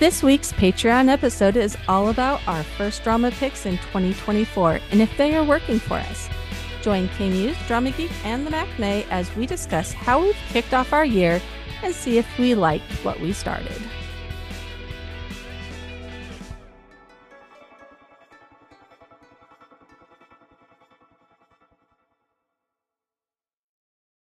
This week's Patreon episode is all about our first drama picks in 2024 and if they are working for us. Join K Muse, Drama Geek, and the Maknae as we discuss how we've kicked off our year and see if we liked what we started.